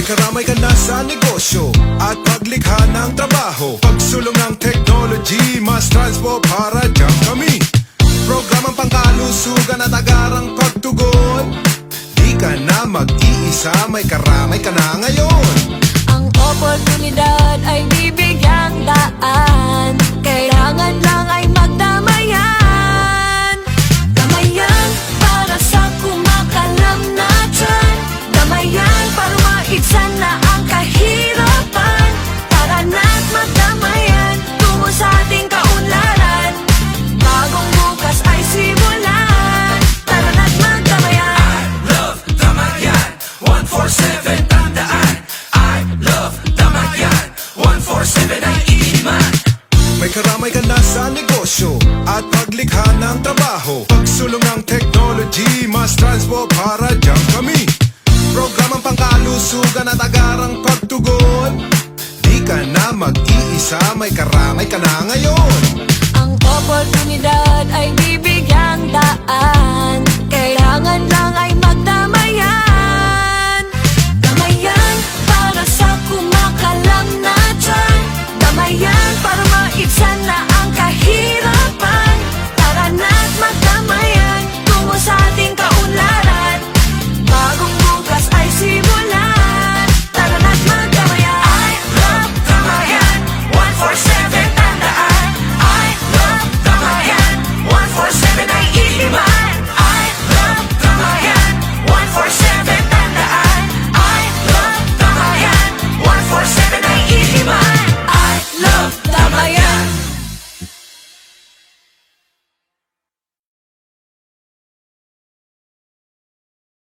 May karamay ka na sa negosyo At paglikha ng trabaho. Pagsulong ng technology Mas transpo para dyan kami. Programang pangkalusugan at agarang pagtugon. Di ka na mag-iisa May karamay ka na ngayon May karamay ka na sa negosyo At paglikha ng trabaho. Pagsulong ng technology Mas transpo para dyan kami. Programang pangkalusugan at agarang pagtugon. Di ka na mag-iisa May karamay ka na ngayon. Ang oportunidad ay bibigyang ay